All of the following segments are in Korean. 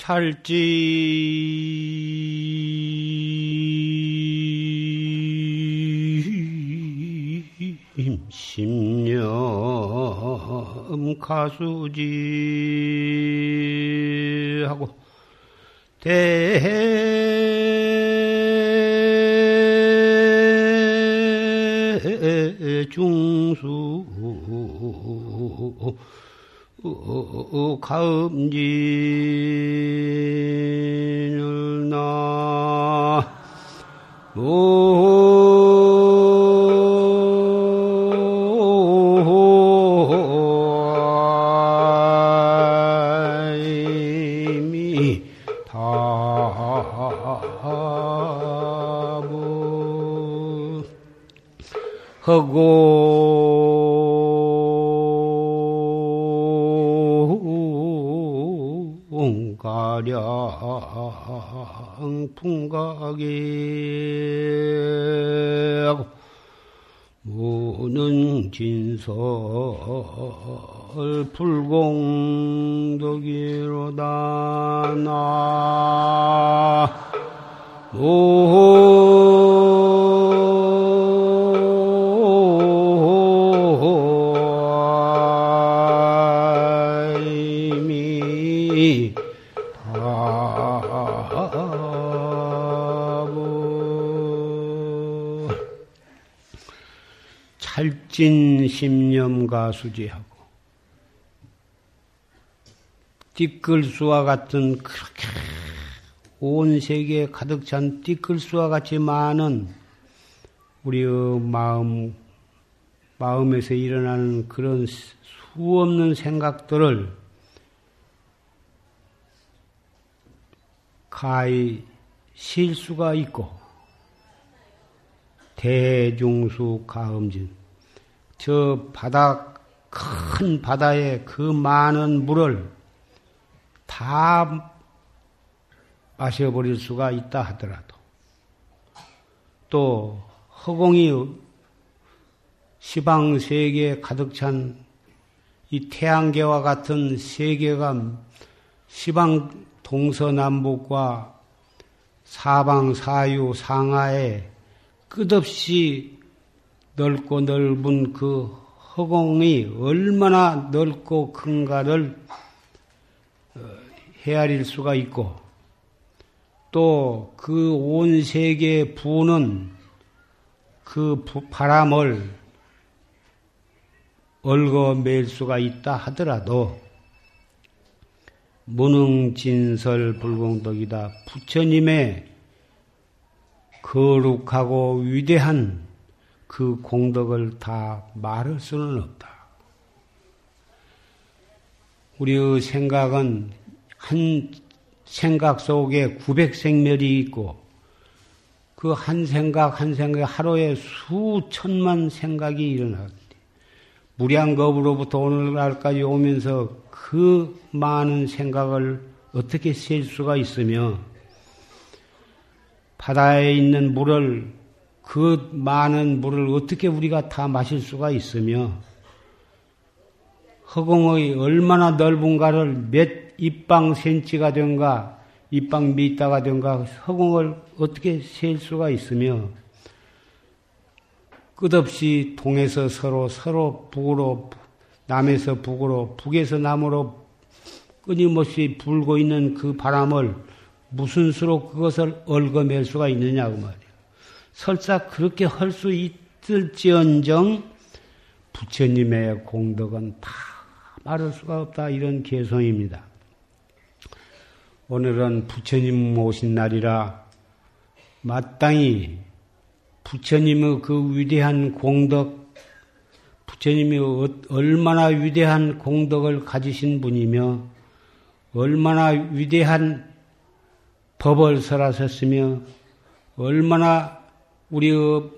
찰지. 심념 가수지. 하고 대중 가음진을 나. 허공 풍각에 하고 무는 진설 불공 찰진 심념가 수지하고 띠끌수와 같은 그렇게 온 세계에 가득 찬 띠끌수와 같이 많은 우리의 마음, 마음에서 일어나는 그런 수 없는 생각들을 가히 실수가 있고, 대중수 가음진, 저 바다, 큰 바다에 그 많은 물을 다 마셔버릴 수가 있다 하더라도 또 허공이 시방 세계에 가득 찬 이 태양계와 같은 세계가 시방 동서남북과 사방 사유 상하에 끝없이 넓고 넓은 그 허공이 얼마나 넓고 큰가를 헤아릴 수가 있고 또 그 온 세계에 부는 그 바람을 얽어맬 수가 있다 하더라도 무능진설 불공덕이다. 부처님의 거룩하고 위대한 그 공덕을 다 말할 수는 없다. 우리의 생각은 한 생각 속에 900생멸이 있고 그 한 생각 한 생각에 하루에 수천만 생각이 일어나는데 무량겁으로부터 오늘날까지 오면서 그 많은 생각을 어떻게 셀 수가 있으며 바다에 있는 물을 그 많은 물을 어떻게 우리가 다 마실 수가 있으며 허공의 얼마나 넓은가를 몇 입방 센치가 된가 입방 미터가 된가 허공을 어떻게 셀 수가 있으며 끝없이 동에서 서로 서로 북으로 남에서 북으로 북에서 남으로 끊임없이 불고 있는 그 바람을 무슨 수로 그것을 얽어맬 수가 있느냐고 그 말이야. 설사 그렇게 할 수 있을지언정 부처님의 공덕은 다 말할 수가 없다 이런 개성입니다. 오늘은 부처님 오신 날이라 마땅히 부처님의 그 위대한 공덕, 부처님이 어, 얼마나 위대한 공덕을 가지신 분이며 얼마나 위대한 법을 설하셨으며 얼마나 우리의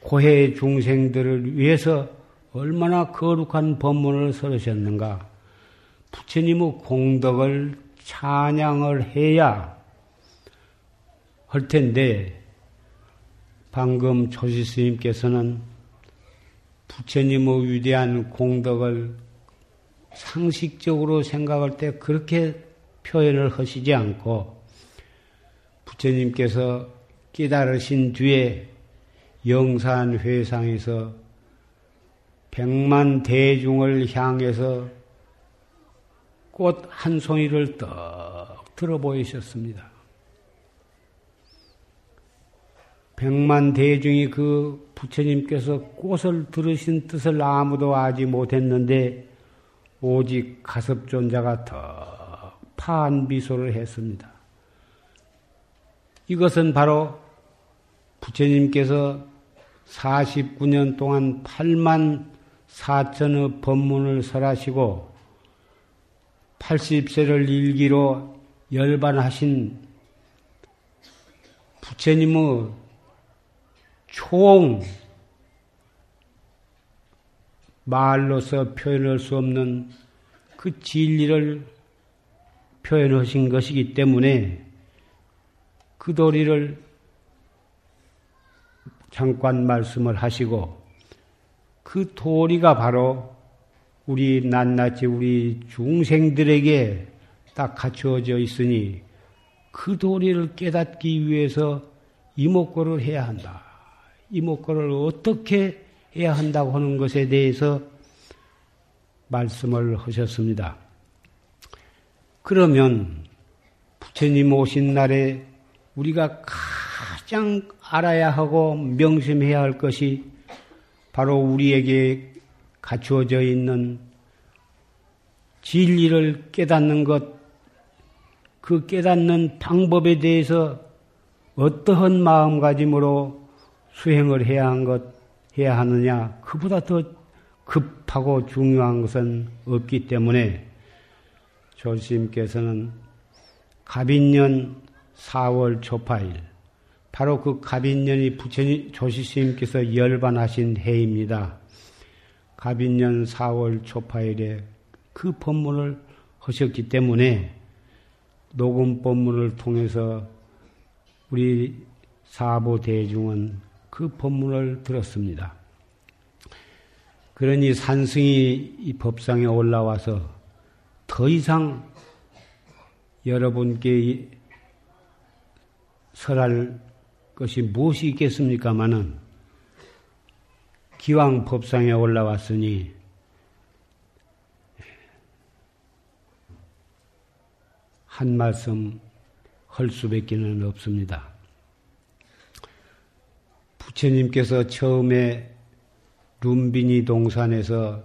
고해 중생들을 위해서 얼마나 거룩한 법문을 설하셨는가. 부처님의 공덕을 찬양을 해야 할 텐데, 방금 조시 스님께서는 부처님의 위대한 공덕을 상식적으로 생각할 때 그렇게 표현을 하시지 않고 부처님께서 깨달으신 뒤에 영산 회상에서 백만 대중을 향해서 꽃 한 송이를 떡 들어 보이셨습니다. 백만 대중이 그 부처님께서 꽃을 들으신 뜻을 아무도 알지 못했는데 오직 가섭존자가 더 파한 미소를 했습니다. 이것은 바로 부처님께서 49년 동안 8만 4천의 법문을 설하시고 80세를 일기로 열반하신 부처님의 총 말로서 표현할 수 없는 그 진리를 표현하신 것이기 때문에 그 도리를 잠깐 말씀을 하시고 그 도리가 바로 우리 낱낱이 우리 중생들에게 딱 갖추어져 있으니 그 도리를 깨닫기 위해서 이목구를 해야 한다. 이목구를 어떻게 해야 한다고 하는 것에 대해서 말씀을 하셨습니다. 그러면 부처님 오신 날에 우리가 가장 알아야 하고 명심해야 할 것이 바로 우리에게 갖추어져 있는 진리를 깨닫는 것, 그 깨닫는 방법에 대해서 어떠한 마음가짐으로 수행을 해야 한 것, 해야 하느냐, 그보다 더 급하고 중요한 것은 없기 때문에 조스님께서는 갑인년 4월 초파일, 바로 그 갑인년이 부처님 조시스님께서 열반하신 해입니다. 갑인년 4월 초파일에 그 법문을 하셨기 때문에 녹음 법문을 통해서 우리 사부 대중은 그 법문을 들었습니다. 그러니 산승이 이 법상에 올라와서 더 이상 여러분께 설할 것이 무엇이 있겠습니까마는 기왕 법상에 올라왔으니 한 말씀 할 수밖에는 없습니다. 부처님께서 처음에 룸비니 동산에서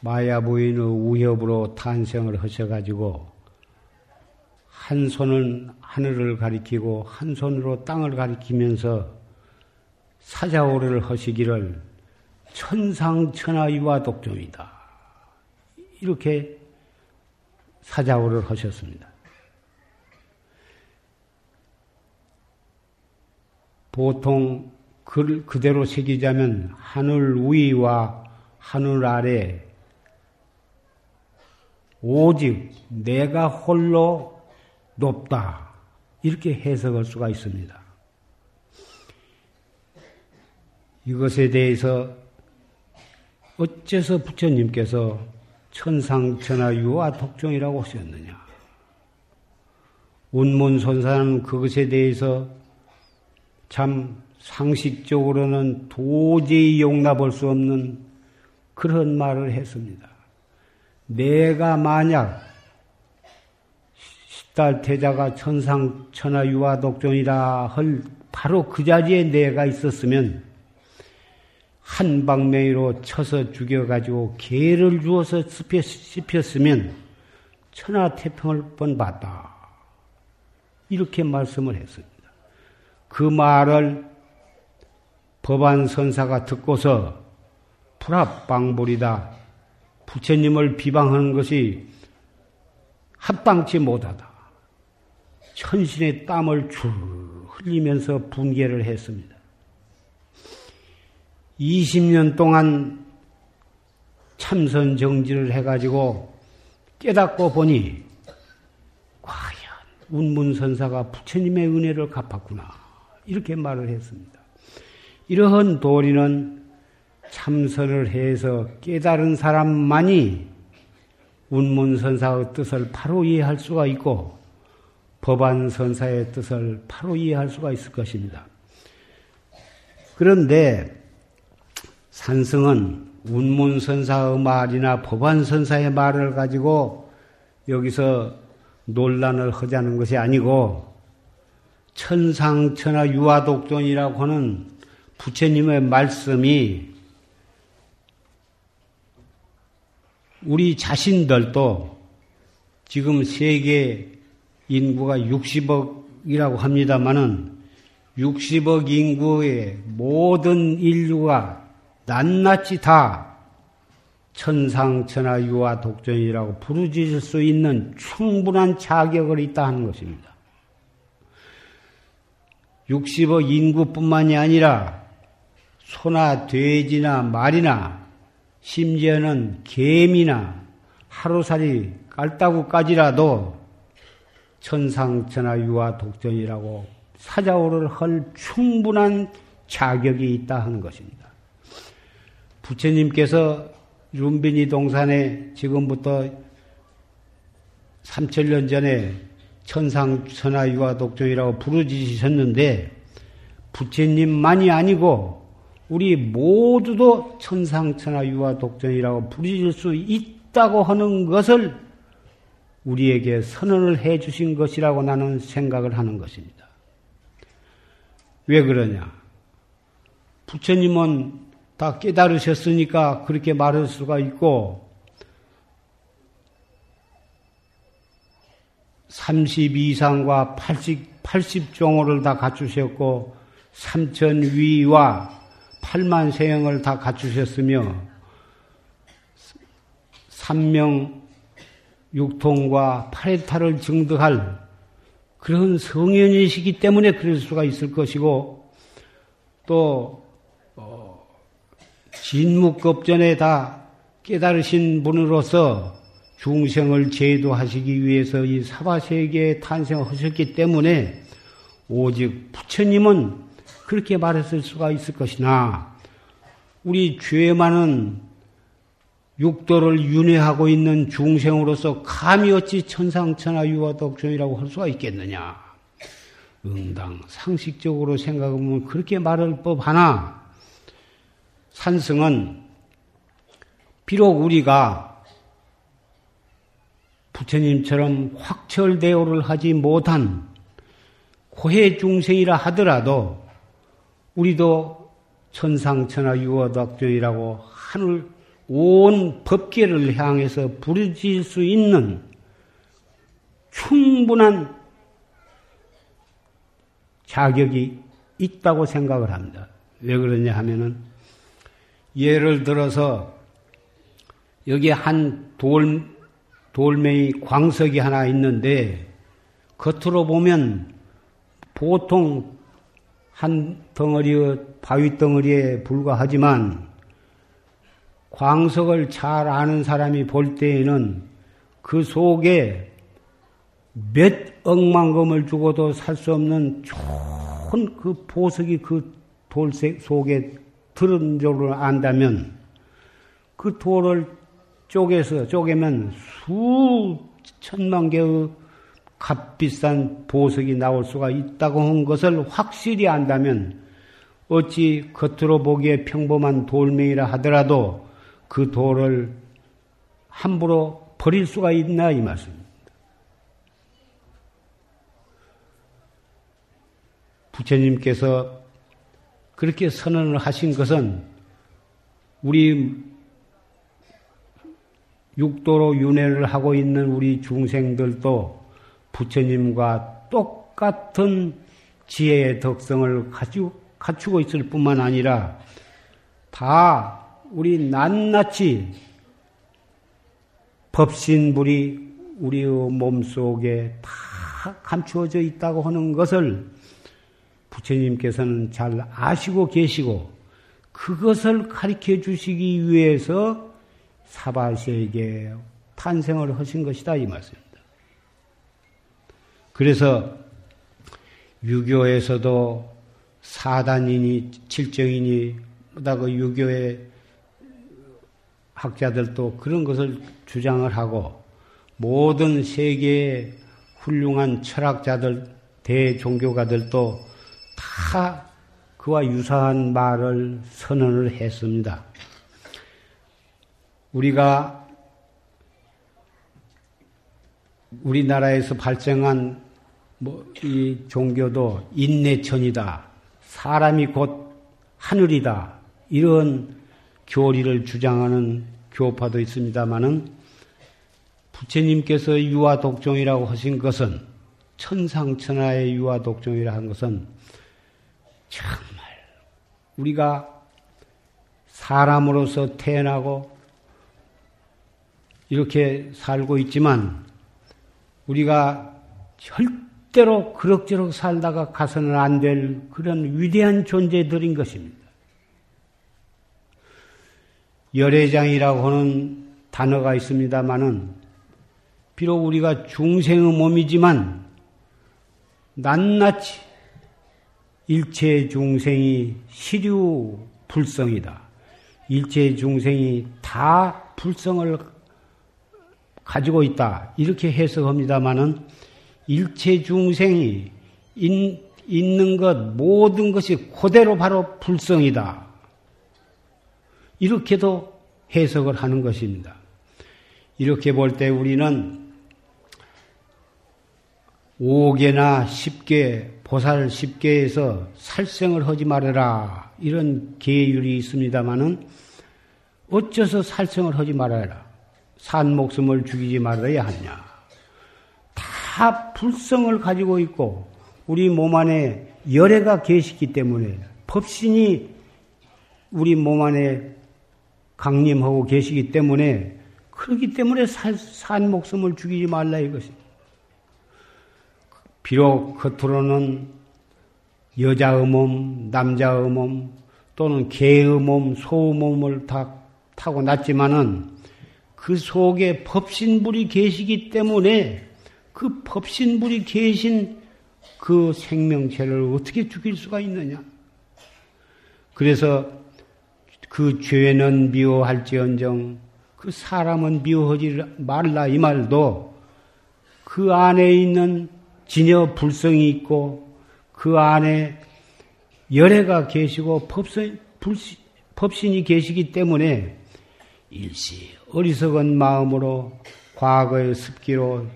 마야 부인의 우협으로 탄생을 하셔가지고 한 손은 하늘을 가리키고 한 손으로 땅을 가리키면서 사자오를 하시기를 천상천하위와 독종이다. 이렇게 사자오를 하셨습니다. 보통 글 그대로 새기자면 하늘 위와 하늘 아래 오직 내가 홀로 높다. 이렇게 해석할 수가 있습니다. 이것에 대해서 어째서 부처님께서 천상천하 유아 독종이라고 하셨느냐? 운문선사는 그것에 대해서 참 상식적으로는 도저히 용납할 수 없는 그런 말을 했습니다. 내가 만약 십 달 태자가 천상 천하 유아 독종이라 할 바로 그 자리에 내가 있었으면 한 방맹이로 쳐서 죽여가지고 개를 주어서 씹혔으면 천하 태평을 뻔 봤다. 이렇게 말씀을 했습니다. 그 말을 법안 선사가 듣고서 불합방불이다. 부처님을 비방하는 것이 합방치 못하다. 천신의 땀을 줄 흘리면서 분개를 했습니다. 20년 동안 참선 정지를 해가지고 깨닫고 보니 과연 운문선사가 부처님의 은혜를 갚았구나. 이렇게 말을 했습니다. 이러한 도리는 참선을 해서 깨달은 사람만이 운문선사의 뜻을 바로 이해할 수가 있고 법안 선사의 뜻을 바로 이해할 수가 있을 것입니다. 그런데 산성은 운문 선사의 말이나 법안 선사의 말을 가지고 여기서 논란을 하자는 것이 아니고 천상천하 유화독존이라고 하는 부처님의 말씀이 우리 자신들도 지금 세계 인구가 60억이라고 합니다만은 60억 인구의 모든 인류가 낱낱이 다 천상천하 유화 독전이라고 부르짖을 수 있는 충분한 자격을 있다 하는 것입니다. 60억 인구뿐만이 아니라 소나 돼지나 말이나 심지어는 개미나 하루살이 깔따구까지라도 천상천하 유화 독전이라고 사자오를 할 충분한 자격이 있다 하는 것입니다. 부처님께서 윤빈이 동산에 지금부터 3천년 전에 천상천하 유화 독전이라고 부르짖으셨는데 부처님만이 아니고 우리 모두도 천상천하 유화 독전이라고 부르짖을 수 있다고 하는 것을 우리에게 선언을 해 주신 것이라고 나는 생각을 하는 것입니다. 왜 그러냐? 부처님은 다 깨달으셨으니까 그렇게 말할 수가 있고, 32상과 80, 80종호를 다 갖추셨고, 삼천위와 8만 세형을 다 갖추셨으며 삼명 육통과 팔해탈을 증득할 그런 성현이시기 때문에 그럴 수가 있을 것이고 또 어, 진묵급전에 다 깨달으신 분으로서 중생을 제도하시기 위해서 이 사바세계에 탄생하셨기 때문에 오직 부처님은 그렇게 말했을 수가 있을 것이나 우리 죄 많은 육도를 윤회하고 있는 중생으로서 감히 어찌 천상천하 유화독존이라고 할 수가 있겠느냐? 응당 상식적으로 생각하면 그렇게 말할 법하나 산승은 비록 우리가 부처님처럼 확철대오를 하지 못한 고해 중생이라 하더라도 우리도 천상천하 유어덕전이라고 하늘 온 법계를 향해서 부르질 수 있는 충분한 자격이 있다고 생각을 합니다. 왜 그러냐 하면은 예를 들어서 여기 한 돌, 돌멩이 광석이 하나 있는데 겉으로 보면 보통 한 덩어리의 바위 덩어리에 불과하지만 광석을 잘 아는 사람이 볼 때에는 그 속에 몇 억만금을 주고도 살 수 없는 좋은 그 보석이 그 돌 속에 들은 줄을 안다면 그 돌을 쪼개서 쪼개면 수 천만 개의 값비싼 보석이 나올 수가 있다고 한 것을 확실히 안다면 어찌 겉으로 보기에 평범한 돌멩이라 하더라도 그 돌을 함부로 버릴 수가 있나 이 말씀입니다. 부처님께서 그렇게 선언을 하신 것은 우리 육도로 윤회를 하고 있는 우리 중생들도 부처님과 똑같은 지혜의 덕성을 가지고, 갖추고 있을 뿐만 아니라 다 우리 낱낱이 법신불이 우리의 몸속에 다 감추어져 있다고 하는 것을 부처님께서는 잘 아시고 계시고 그것을 가르쳐 주시기 위해서 사바세에게 탄생을 하신 것이다 이 말씀입니다. 그래서 유교에서도 사단이니 칠정이니 보다 그 유교에 학자들도 그런 것을 주장을 하고 모든 세계의 훌륭한 철학자들, 대종교가들도 다 그와 유사한 말을 선언을 했습니다. 우리가 우리나라에서 발생한 뭐 이 종교도 인내천이다. 사람이 곧 하늘이다. 이런 교리를 주장하는 교파도 있습니다만은 부처님께서 유아 독종이라고 하신 것은 천상천하의 유아 독종이라 한 것은 정말 우리가 사람으로서 태어나고 이렇게 살고 있지만 우리가 절대로 그럭저럭 살다가 가서는 안 될 그런 위대한 존재들인 것입니다. 열애장이라고 하는 단어가 있습니다만은 비록 우리가 중생의 몸이지만 낱낱이 일체 중생이 시류 불성이다. 일체 중생이 다 불성을 가지고 있다. 이렇게 해석합니다마는 일체 중생이 인, 있는 것 모든 것이 그대로 바로 불성이다. 이렇게도 해석을 하는 것입니다. 이렇게 볼 때 우리는 오개나 십계, 보살 십계에서 살생을 하지 말아라. 이런 계율이 있습니다만은 어째서 살생을 하지 말아라. 산 목숨을 죽이지 말아야 하냐. 다 불성을 가지고 있고 우리 몸 안에 열애가 계시기 때문에 법신이 우리 몸 안에 강림하고 계시기 때문에 그렇기 때문에 산 목숨을 죽이지 말라 이것이. 비록 겉으로는 여자의 몸, 남자의 몸, 또는 개의 몸, 소의 몸을 다 타고 났지만은 그 속에 법신불이 계시기 때문에 그 법신불이 계신 그 생명체를 어떻게 죽일 수가 있느냐? 그래서 그 죄는 미워할지언정 그 사람은 미워하지 말라 이 말도 그 안에 있는 진여 불성이 있고 그 안에 열애가 계시고 법성, 불시, 법신이 계시기 때문에 일시 어리석은 마음으로 과거의 습기로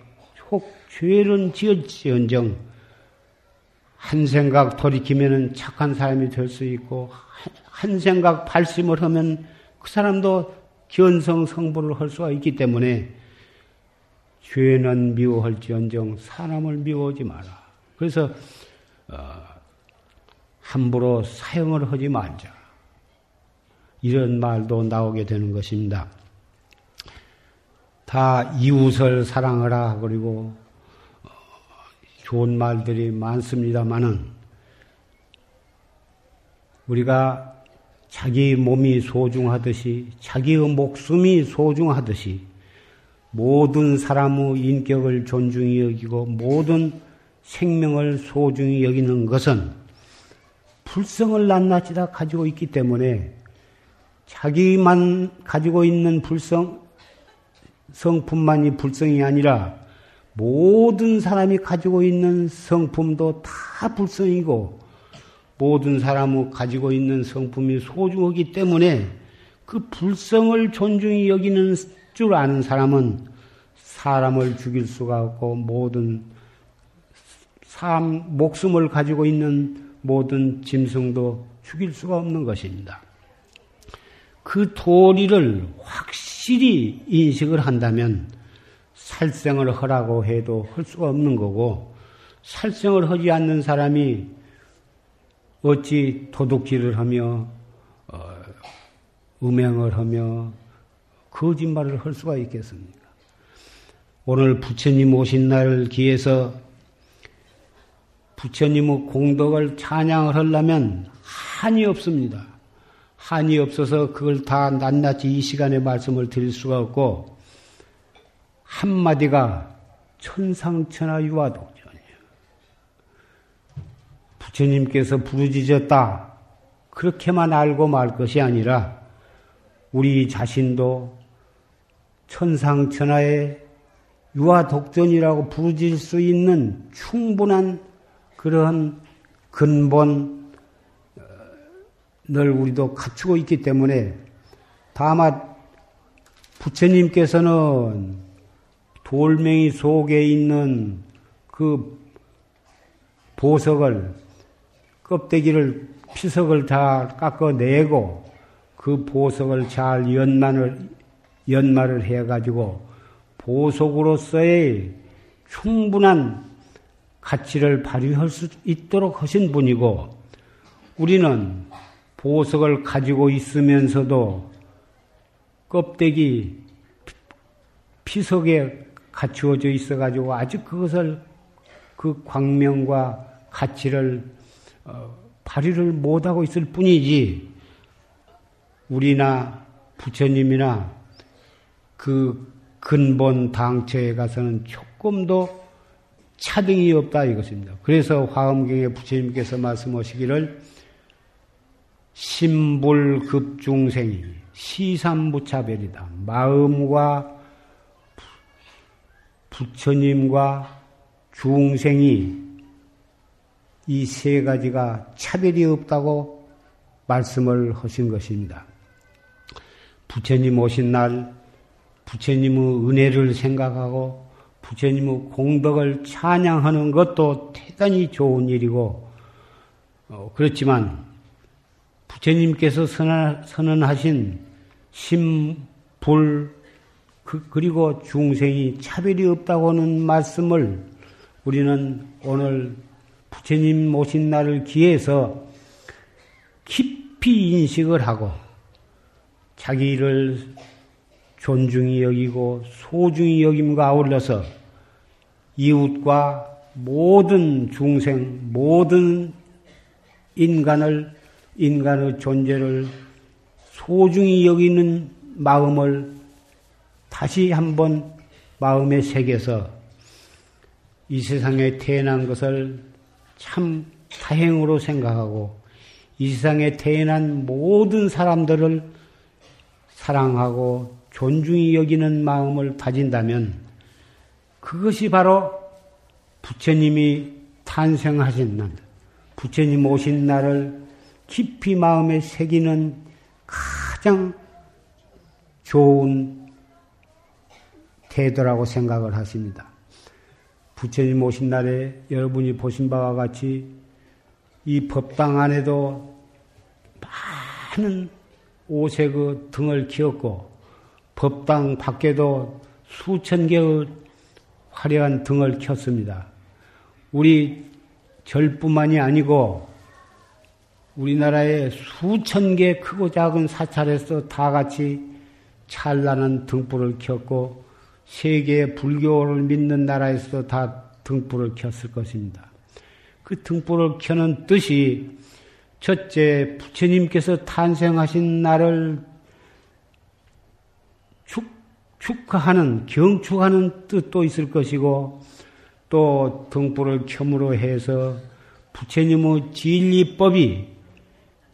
혹 죄는 지었지언정 한 생각 돌이키면 착한 사람이 될 수 있고 한 생각 발심을 하면 그 사람도 견성 성불을 할 수가 있기 때문에 죄는 미워할지언정 사람을 미워하지 마라. 그래서 어, 함부로 사용을 하지 말자. 이런 말도 나오게 되는 것입니다. 다 이웃을 사랑하라 그리고 어, 좋은 말들이 많습니다만은 우리가 자기 몸이 소중하듯이 자기의 목숨이 소중하듯이 모든 사람의 인격을 존중히 여기고 모든 생명을 소중히 여기는 것은 불성을 낱낱이 다 가지고 있기 때문에 자기만 가지고 있는 불성, 성품만이 불성이 아니라 모든 사람이 가지고 있는 성품도 다 불성이고 모든 사람이 가지고 있는 성품이 소중하기 때문에 그 불성을 존중히 여기는 줄 아는 사람은 사람을 죽일 수가 없고 모든 삶, 목숨을 가지고 있는 모든 짐승도 죽일 수가 없는 것입니다. 그 도리를 확실히 인식을 한다면 살생을 하라고 해도 할 수가 없는 거고 살생을 하지 않는 사람이 어찌 도둑질을 하며 어, 음행을 하며 거짓말을 할 수가 있겠습니까? 오늘 부처님 오신 날을 기해서 부처님의 공덕을 찬양을 하려면 한이 없습니다. 한이 없어서 그걸 다 낱낱이 이 시간에 말씀을 드릴 수가 없고 한마디가 천상천하 유화독전이에요. 부처님께서 부르짖었다. 그렇게만 알고 말 것이 아니라 우리 자신도 천상천하의 유아독전이라고 부르질 수 있는 충분한 그러한 근본을 우리도 갖추고 있기 때문에 다만 부처님께서는 돌멩이 속에 있는 그 보석을 껍데기를 피석을 다 깎아내고 그 보석을 잘 연만을 연말을 해가지고 보석으로서의 충분한 가치를 발휘할 수 있도록 하신 분이고 우리는 보석을 가지고 있으면서도 껍데기 피석에 갖추어져 있어가지고 아직 그것을 그 광명과 가치를 어, 발휘를 못하고 있을 뿐이지 우리나 부처님이나 그 근본 당처에 가서는 조금도 차등이 없다 이것입니다. 그래서 화엄경에 부처님께서 말씀하시기를 심불급중생이 시삼무차별이다. 마음과 부처님과 중생이 이 세 가지가 차별이 없다고 말씀을 하신 것입니다. 부처님 오신 날 부처님의 은혜를 생각하고 부처님의 공덕을 찬양하는 것도 대단히 좋은 일이고 어, 그렇지만 부처님께서 선언, 하신 심 불 그, 그리고 중생이 차별이 없다고 하는 말씀을 우리는 오늘 부처님 모신 날을 기해서 깊이 인식을 하고 자기를 존중히 여기고 소중히 여김과 아울러서 이웃과 모든 중생, 모든 인간을, 인간의 존재를 소중히 여기는 마음을 다시 한번 마음에 새겨서 이 세상에 태어난 것을 참 다행으로 생각하고 이 세상에 태어난 모든 사람들을 사랑하고 존중히 여기는 마음을 다진다면 그것이 바로 부처님이 탄생하신 날, 부처님 오신 날을 깊이 마음에 새기는 가장 좋은 태도라고 생각을 하십니다. 부처님 오신 날에 여러분이 보신 바와 같이 이 법당 안에도 많은 오색 그 등을 키웠고 법당 밖에도 수천 개의 화려한 등을 켰습니다. 우리 절뿐만이 아니고 우리나라에 수천 개 크고 작은 사찰에서 다 같이 찬란한 등불을 켰고 세계 불교를 믿는 나라에서도 다 등불을 켰을 것입니다. 그 등불을 켜는 뜻이 첫째 부처님께서 탄생하신 날을 축하하는, 경축하는 뜻도 있을 것이고, 또 등불을 켬으로 해서 부처님의 진리법이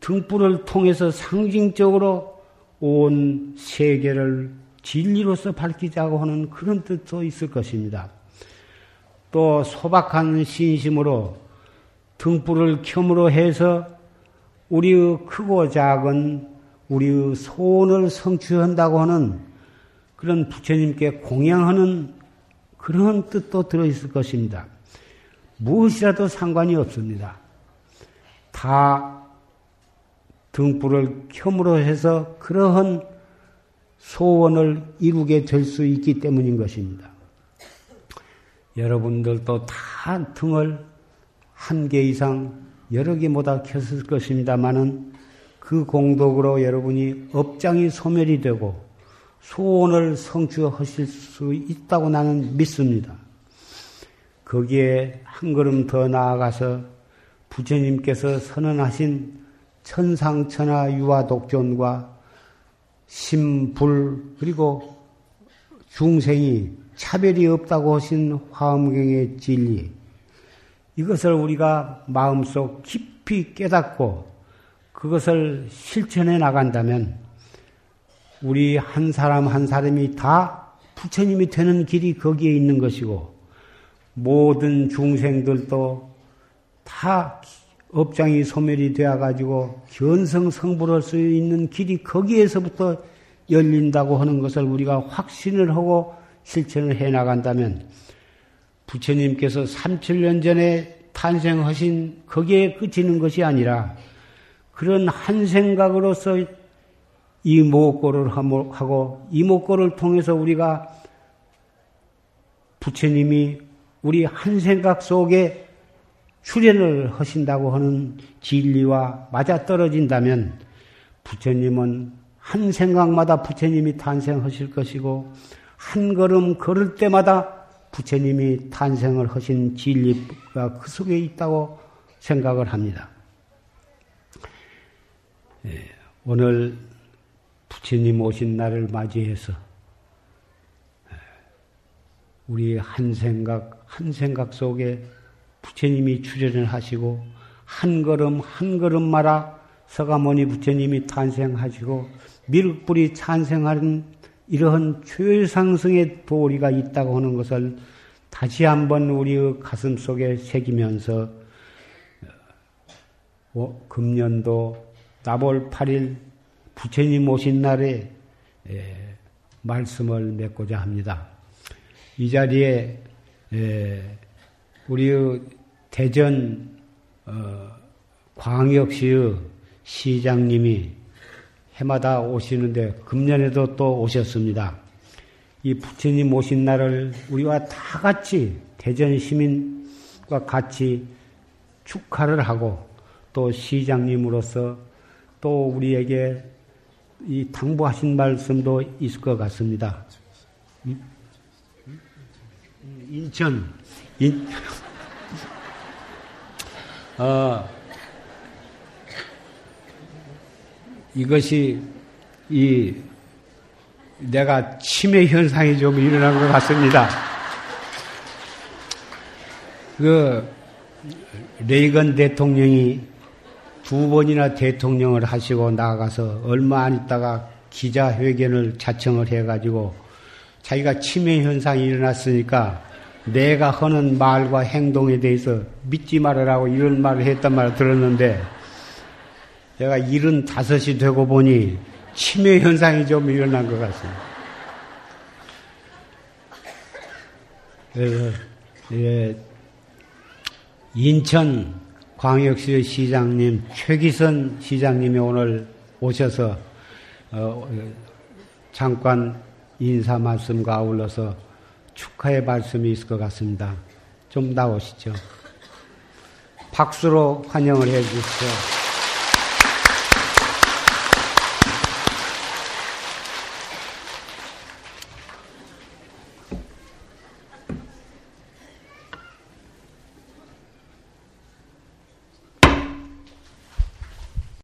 등불을 통해서 상징적으로 온 세계를 진리로서 밝히자고 하는 그런 뜻도 있을 것입니다. 또 소박한 신심으로 등불을 켬으로 해서 우리의 크고 작은 우리의 소원을 성취한다고 하는 그런 부처님께 공양하는 그런 뜻도 들어있을 것입니다. 무엇이라도 상관이 없습니다. 다 등불을 켬으로 해서 그러한 소원을 이루게 될 수 있기 때문인 것입니다. 여러분들도 다 등을 한 개 이상 여러 개보다 켰을 것입니다만은 그 공덕으로 여러분이 업장이 소멸이 되고 소원을 성취하실 수 있다고 나는 믿습니다. 거기에 한 걸음 더 나아가서 부처님께서 선언하신 천상천하 유화독존과 심불 그리고 중생이 차별이 없다고 하신 화엄경의 진리. 이것을 우리가 마음속 깊이 깨닫고 그것을 실천해 나간다면 우리 한 사람 한 사람이 다 부처님이 되는 길이 거기에 있는 것이고 모든 중생들도 다 업장이 소멸이 되어 가지고 견성 성불할 수 있는 길이 거기에서부터 열린다고 하는 것을 우리가 확신을 하고 실천을 해 나간다면 부처님께서 3, 7년 전에 탄생하신 거기에 그치는 것이 아니라 그런 한 생각으로서 이 목고를 하고 이 목고를 통해서 우리가 부처님이 우리 한 생각 속에 출현을 하신다고 하는 진리와 맞아떨어진다면 부처님은 한 생각마다 부처님이 탄생하실 것이고 한 걸음 걸을 때마다 부처님이 탄생을 하신 진리가 그 속에 있다고 생각을 합니다. 예, 오늘 부처님 오신 날을 맞이해서 예, 우리 한 생각 한 생각 속에 부처님이 출연을 하시고 한 걸음 한 걸음마다 서가모니 부처님이 탄생하시고 밀불이 탄생하는 이러한 최상승의 도리가 있다고 하는 것을 다시 한번 우리의 가슴 속에 새기면서 어, 금년도 나볼 8일 부처님 오신 날에 에, 말씀을 맺고자 합니다. 이 자리에 에, 우리의 대전 어, 광역시의 시장님이 해마다 오시는데 금년에도 또 오셨습니다. 이 부처님 오신 날을 우리와 다 같이 대전 시민과 같이 축하를 하고 또 시장님으로서 또 우리에게 이 당부하신 말씀도 있을 것 같습니다. 인천, 인, 어, 이것이 이 내가 치매 현상이 좀 일어난 것 같습니다. 그 레이건 대통령이 두 번이나 대통령을 하시고 나가서 얼마 안 있다가 기자회견을 자청을 해가지고 자기가 치매 현상이 일어났으니까 내가 하는 말과 행동에 대해서 믿지 말으라고 이런 말을 했단 말을 들었는데 일은 다섯이 되고 보니 치매 현상이 좀 일어난 것 같습니다. 그래서 예, 인천 광역시 시장님 최기선 시장님이 오늘 오셔서 어, 잠깐 인사 말씀과 아울러서 축하의 말씀이 있을 것 같습니다. 좀 나오시죠. 박수로 환영을 해 주십시오.